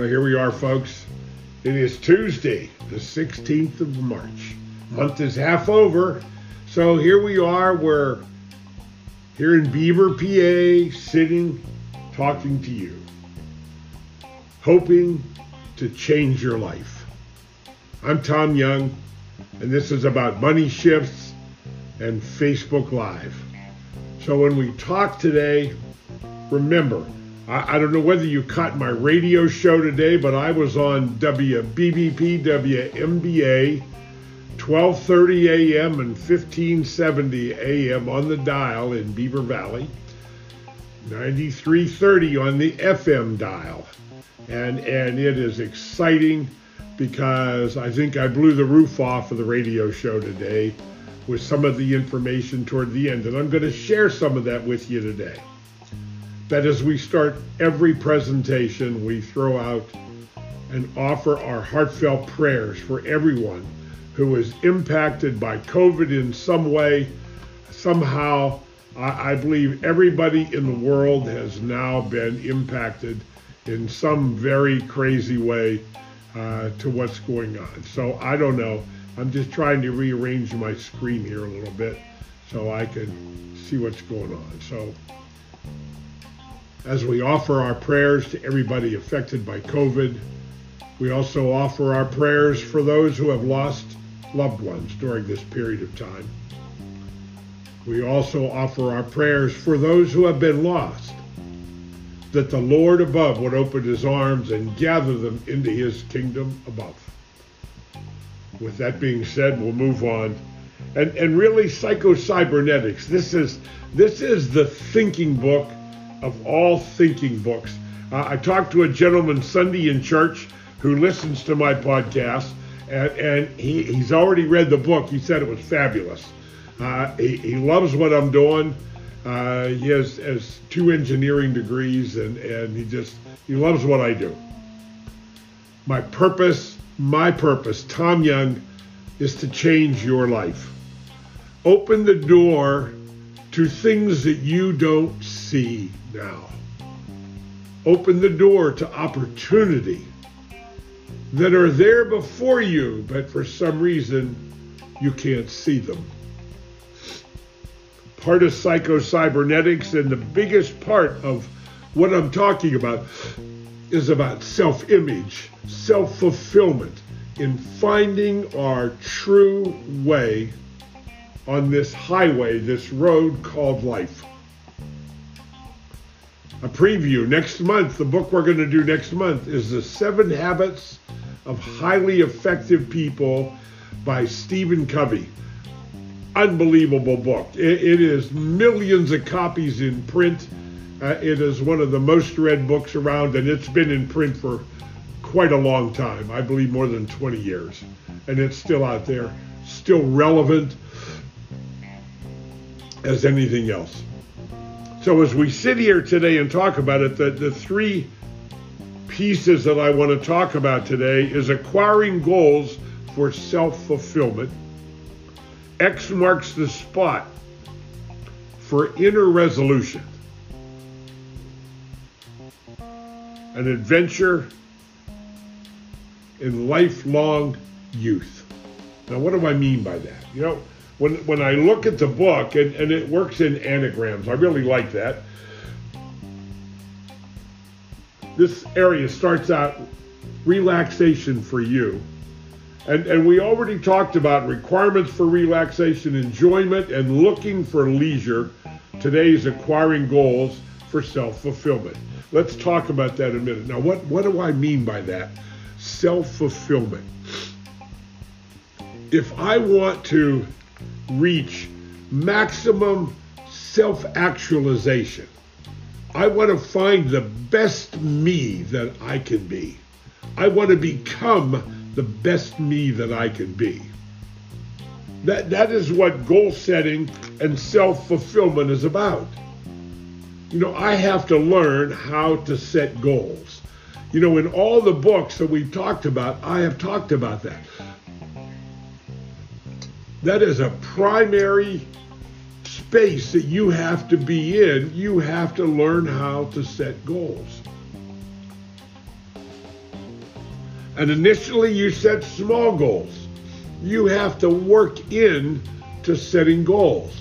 Well, here we are, folks. It is Tuesday, the 16th of March. Month is half over. So here we are. We're here in Beaver, PA, sitting, talking to you, hoping to change your life. I'm Tom Young, and this is about money shifts and Facebook Live. So when we talk today, remember, I, I, don't know whether you caught my radio show today, but I was on WBBP WMBA 12:30 a.m. and 1570 a.m. on the dial in Beaver Valley, 9330 on the FM dial. And and it is exciting because I think I blew the roof off of the radio show today with some of the information toward the end and I'm going to share some of that with you today that as we start every presentation, we throw out and offer our heartfelt prayers for everyone who is impacted by COVID in some way. Somehow, I, believe everybody in the world has now been impacted in some very crazy way uh, to what's going on. So I don't know. I'm just trying to rearrange my screen here a little bit so I can see what's going on. So as we offer our prayers to everybody affected by COVID, we also offer our prayers for those who have lost loved ones during this period of time. We also offer our prayers for those who have been lost, that the Lord above would open his arms and gather them into his kingdom above. With that being said, we'll move on. And, and really, psycho-cybernetics. This is this is the thinking book of all thinking books. Uh, I talked to a gentleman Sunday in church who listens to my podcast, and, and he, he's already read the book. He said it was fabulous. Uh, he, he, loves what I'm doing. Uh, he has, has two engineering degrees, and, and he just he loves what I do. My purpose, my purpose, Tom Young, is to change your life. Open the door to things that you don't see now. Open the door to opportunity that are there before you, but for some reason you can't see them. Part of psycho-cybernetics and the biggest part of what I'm talking about is about self-image, self-fulfillment in finding our true way on this highway, this road called life a preview. Next month, the book we're going to do next month is The Seven Habits of Highly Effective People by Stephen Covey. Unbelievable book. it, it is millions of copies in print. Uh, it is one of the most read books around, and it's been in print for quite a long time. I believe more than 20 years. And it's still out there, still relevant as anything else. So as we sit here today and talk about it, the, the three pieces that I want to talk about today is acquiring goals for self-fulfillment. X marks the spot for inner resolution. An adventure in lifelong youth. Now, what do I mean by that? You know, when when I look at the book and, and it works in anagrams, I really like that. This area starts out relaxation for you. And, and we already talked about requirements for relaxation, enjoyment, and looking for leisure. Today's acquiring goals for self fulfillment. Let's talk about that in a minute. Now, what, what do I mean by that? Self fulfillment. If I want to reach maximum self actualization. I want to find the best me that I can be. I want to become the best me that I can be. That, that is what goal setting and self fulfillment is about. You know, I have to learn how to set goals. You know, in all the books that we've talked about, I have talked about that. That is a primary space that you have to be in. You have to learn how to set goals. And initially you set small goals. You have to work in to setting goals.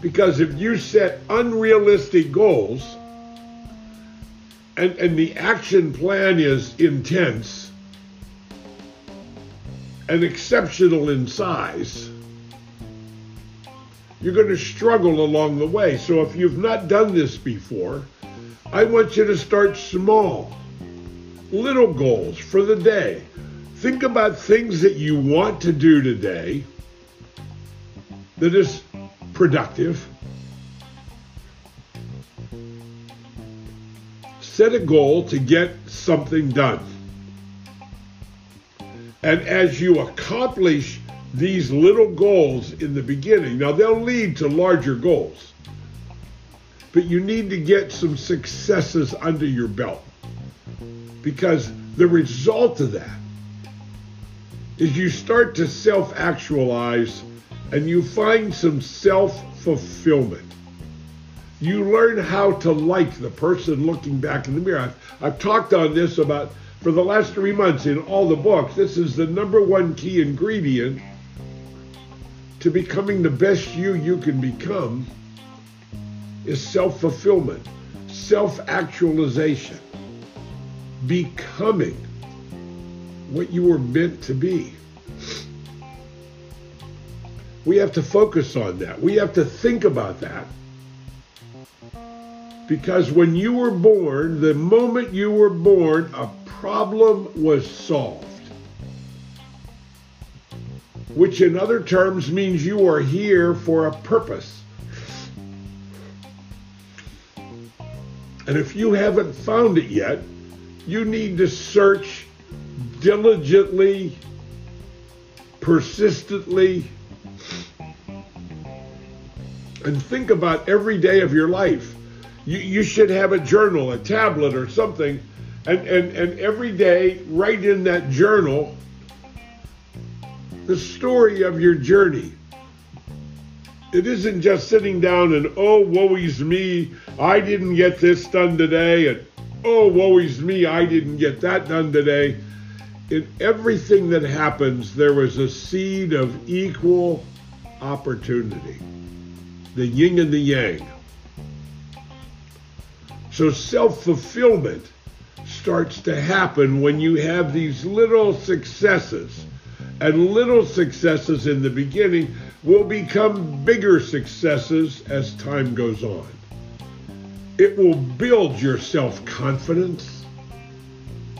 Because if you set unrealistic goals and, and the action plan is intense and exceptional in size, you're going to struggle along the way. So if you've not done this before, I want you to start small, little goals for the day. Think about things that you want to do today that is productive. Set a goal to get something done. And as you accomplish these little goals in the beginning, now they'll lead to larger goals, but you need to get some successes under your belt because the result of that is you start to self actualize and you find some self fulfillment. You learn how to like the person looking back in the mirror. I've, I've, talked on this about for the last three months in all the books. This is the number one key ingredient to becoming the best you you can become is self fulfillment, self actualization, becoming what you were meant to be. We have to focus on that. We have to think about that. Because when you were born, the moment you were born, a problem was solved. Which, in other terms, means you are here for a purpose. And if you haven't found it yet, you need to search diligently, persistently, and think about every day of your life. You, you should have a journal, a tablet, or something, and, and, and every day write in that journal the story of your journey. It isn't just sitting down and, oh, woe is me, I didn't get this done today, and oh, woe is me, I didn't get that done today. In everything that happens, there was a seed of equal opportunity the yin and the yang. So self fulfillment starts to happen when you have these little successes. And little successes in the beginning will become bigger successes as time goes on. It will build your self confidence.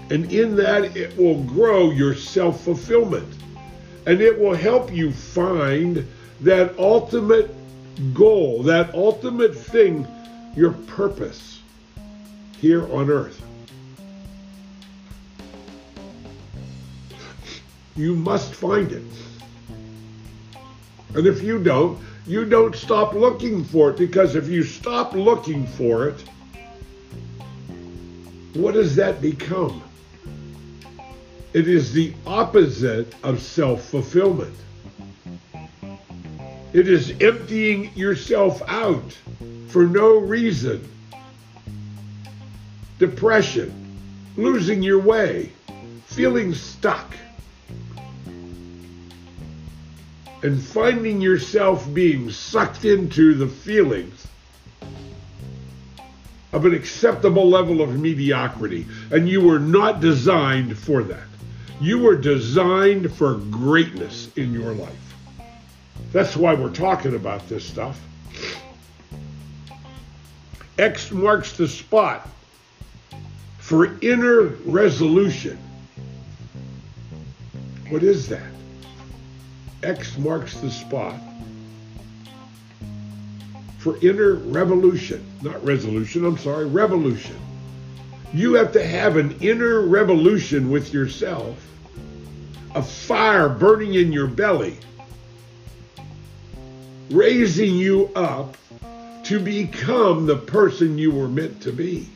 And in that, it will grow your self fulfillment. And it will help you find that ultimate goal, that ultimate thing, your purpose here on earth. You must find it. And if you don't, you don't stop looking for it because if you stop looking for it, what does that become? It is the opposite of self fulfillment. It is emptying yourself out for no reason. Depression, losing your way, feeling stuck, and finding yourself being sucked into the feelings of an acceptable level of mediocrity. And you were not designed for that. You were designed for greatness in your life. That's why we're talking about this stuff. X marks the spot for inner resolution. What is that? X marks the spot for inner revolution. Not resolution, I'm sorry, revolution. You have to have an inner revolution with yourself, a fire burning in your belly raising you up to become the person you were meant to be.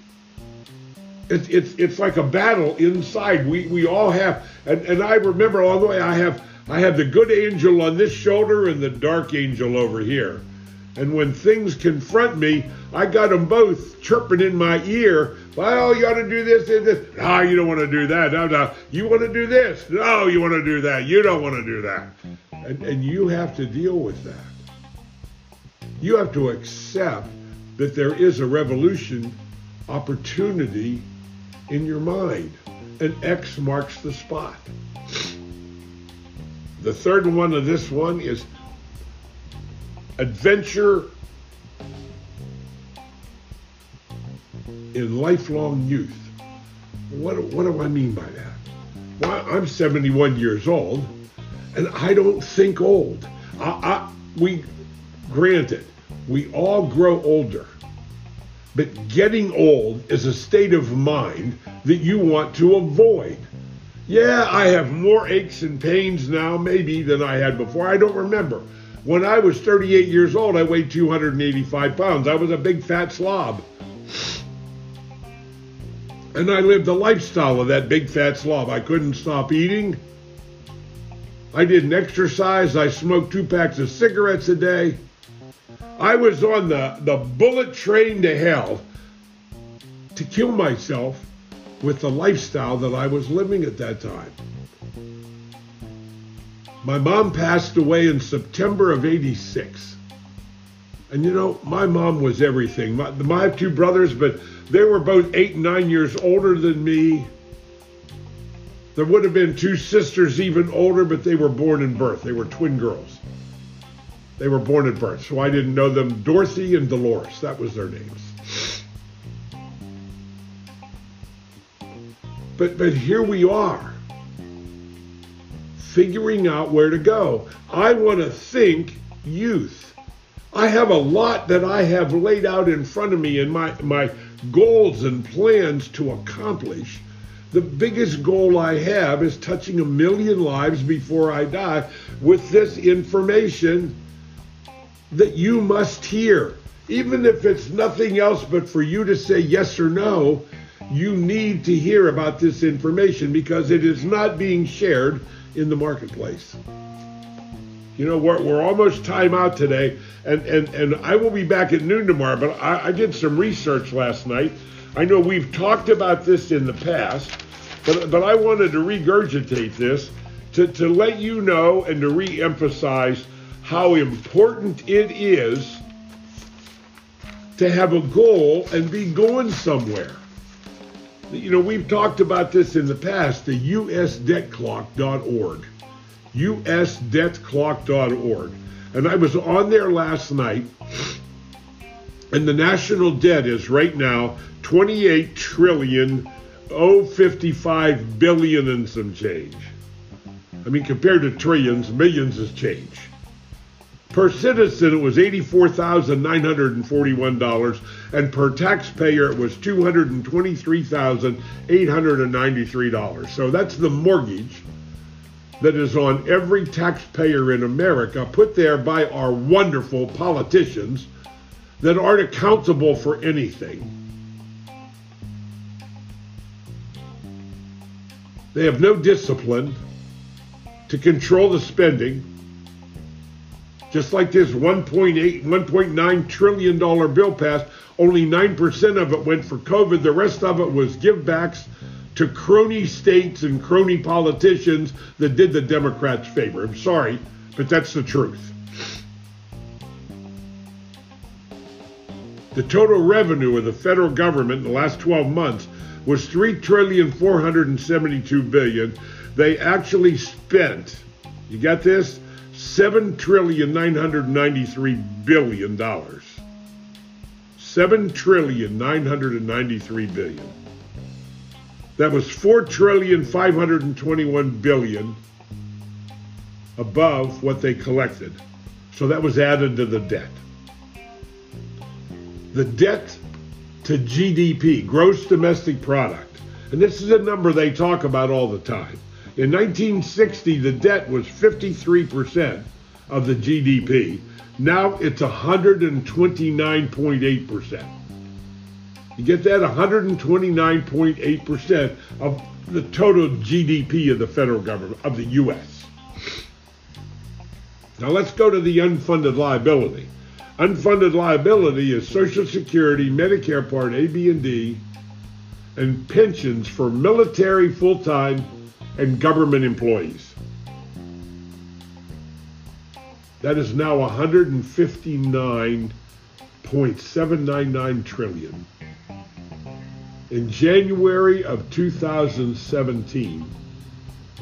It's, it's, it's like a battle inside. We, we all have, and, and I remember along the way, I have, I have the good angel on this shoulder and the dark angel over here. And when things confront me, I got them both chirping in my ear. Well, you ought to do this and this. No, you don't want to do that. No, no. You want to do this. No, you want to do that. You don't want to do that. And, and you have to deal with that. You have to accept that there is a revolution opportunity in your mind. And X marks the spot. The third one of this one is adventure in lifelong youth. What, what do I mean by that? Well, I'm 71 years old, and I don't think old. I, I, we, granted, we all grow older, but getting old is a state of mind that you want to avoid. Yeah, I have more aches and pains now, maybe, than I had before. I don't remember. When I was 38 years old, I weighed 285 pounds. I was a big fat slob. And I lived the lifestyle of that big fat slob. I couldn't stop eating. I didn't exercise. I smoked two packs of cigarettes a day. I was on the, the bullet train to hell to kill myself with the lifestyle that I was living at that time. My mom passed away in September of 86. And you know, my mom was everything. My, my two brothers, but they were both eight and nine years older than me. There would have been two sisters even older, but they were born in birth. They were twin girls. They were born at birth, so I didn't know them. Dorothy and Dolores, that was their names. But but here we are, figuring out where to go. I want to think youth. I have a lot that I have laid out in front of me and my my goals and plans to accomplish. The biggest goal I have is touching a million lives before I die with this information that you must hear. Even if it's nothing else but for you to say yes or no, you need to hear about this information because it is not being shared in the marketplace. You know, we're, we're almost time out today, and, and, and I will be back at noon tomorrow, but I, I did some research last night. I know we've talked about this in the past, but, but I wanted to regurgitate this to, to let you know and to re emphasize how important it is to have a goal and be going somewhere you know, we've talked about this in the past, the usdebtclock.org. usdebtclock.org. And I was on there last night, and the national debt is right now 28 trillion, oh, 55 billion and some change. I mean, compared to trillions, millions is change. Per citizen, it was $84,941, and per taxpayer, it was $223,893. So that's the mortgage that is on every taxpayer in America, put there by our wonderful politicians that aren't accountable for anything. They have no discipline to control the spending just like this 1.8, 1.9 trillion dollar bill passed, only 9% of it went for COVID. The rest of it was givebacks to crony states and crony politicians that did the Democrats favor. I'm sorry, but that's the truth. The total revenue of the federal government in the last 12 months was 3 trillion 472 billion. They actually spent, you got this? Seven trillion nine hundred ninety-three billion dollars. Seven trillion nine hundred ninety-three billion. That was four trillion five hundred twenty-one billion above what they collected. So that was added to the debt. The debt to GDP, gross domestic product, and this is a number they talk about all the time. In 1960, the debt was 53% of the GDP. Now it's 129.8%. You get that? 129.8% of the total GDP of the federal government, of the U.S. Now let's go to the unfunded liability. Unfunded liability is Social Security, Medicare Part A, B, and D, and pensions for military, full time, and government employees. That is now 159.799 trillion. In January of 2017,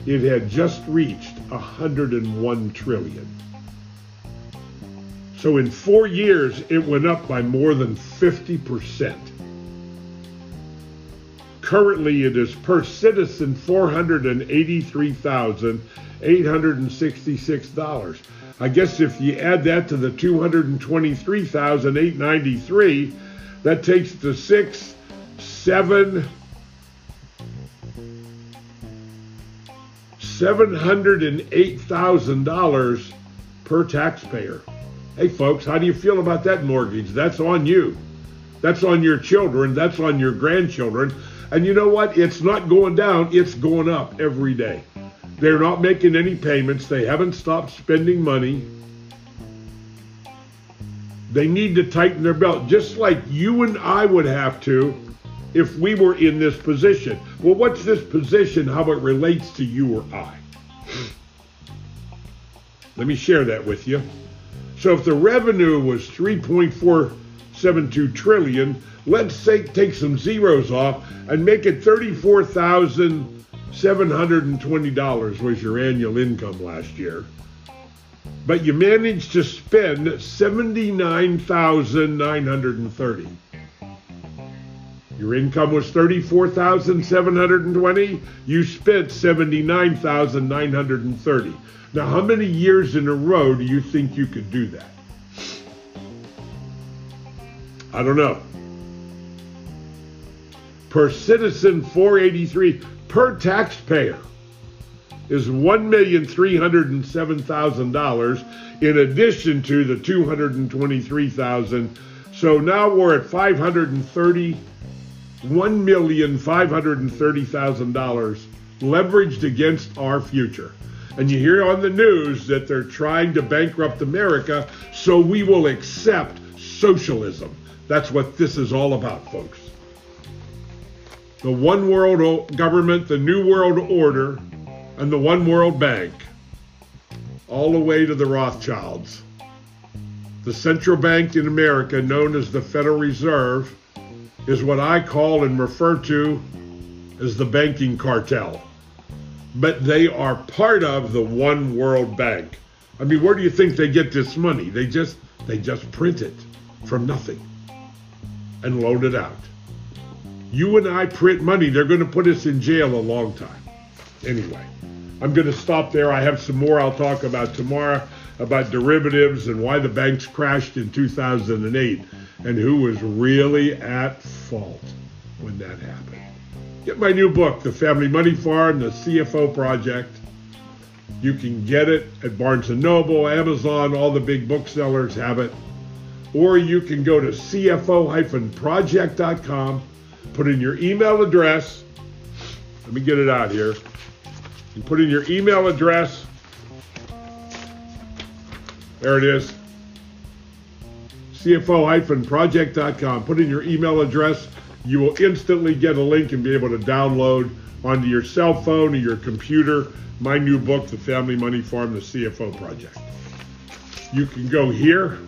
it had just reached 101 trillion. So in four years, it went up by more than 50%. Currently, it is per citizen $483,866. I guess if you add that to the 223,893, that takes to six, seven, seven hundred and eight thousand dollars per taxpayer. Hey folks, how do you feel about that mortgage? That's on you. That's on your children. That's on your grandchildren. And you know what? It's not going down, it's going up every day. They're not making any payments. They haven't stopped spending money. They need to tighten their belt, just like you and I would have to if we were in this position. Well, what's this position, how it relates to you or I? Let me share that with you. So if the revenue was 3.472 trillion, let's say take some zeros off and make it $34,720 was your annual income last year. But you managed to spend 79,930. Your income was 34,720, you spent 79,930. Now, how many years in a row do you think you could do that? I don't know. Per citizen, 483 per taxpayer is $1,307,000 in addition to the 223,000. So now we're at 530 $1,530,000 leveraged against our future. And you hear on the news that they're trying to bankrupt America, so we will accept socialism. That's what this is all about, folks. The one world government, the new world order, and the one world bank, all the way to the Rothschilds. The central bank in America, known as the Federal Reserve, is what I call and refer to as the banking cartel. But they are part of the one world bank. I mean, where do you think they get this money? They just they just print it from nothing and loan it out. You and I print money, they're going to put us in jail a long time. Anyway, I'm going to stop there. I have some more I'll talk about tomorrow about derivatives and why the banks crashed in 2008 and who was really at fault when that happened. Get my new book, The Family Money Farm, The CFO Project. You can get it at Barnes & Noble, Amazon, all the big booksellers have it. Or you can go to cfo-project.com, put in your email address. Let me get it out here. You put in your email address. There it is cfo-project.com. Put in your email address. You will instantly get a link and be able to download onto your cell phone or your computer my new book, The Family Money Farm, The CFO Project. You can go here,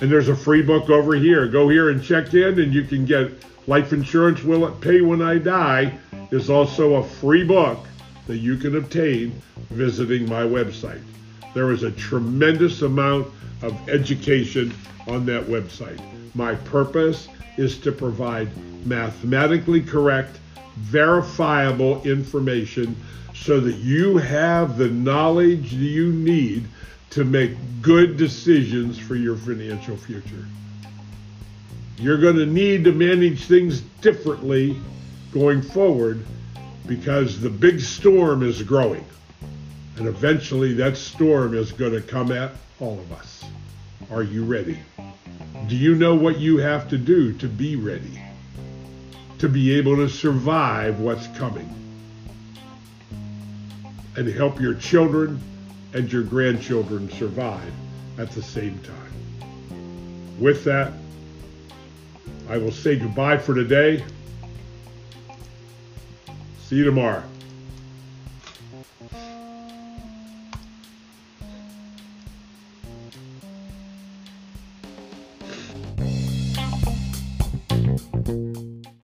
and there's a free book over here. Go here and check in, and you can get Life Insurance Will It Pay When I Die is also a free book that you can obtain visiting my website. There is a tremendous amount of education on that website. My purpose is to provide mathematically correct, verifiable information so that you have the knowledge you need to make good decisions for your financial future. You're going to need to manage things differently going forward because the big storm is growing. And eventually that storm is going to come at all of us. Are you ready? Do you know what you have to do to be ready? To be able to survive what's coming and help your children and your grandchildren survive at the same time. With that, I will say goodbye for today. See you tomorrow.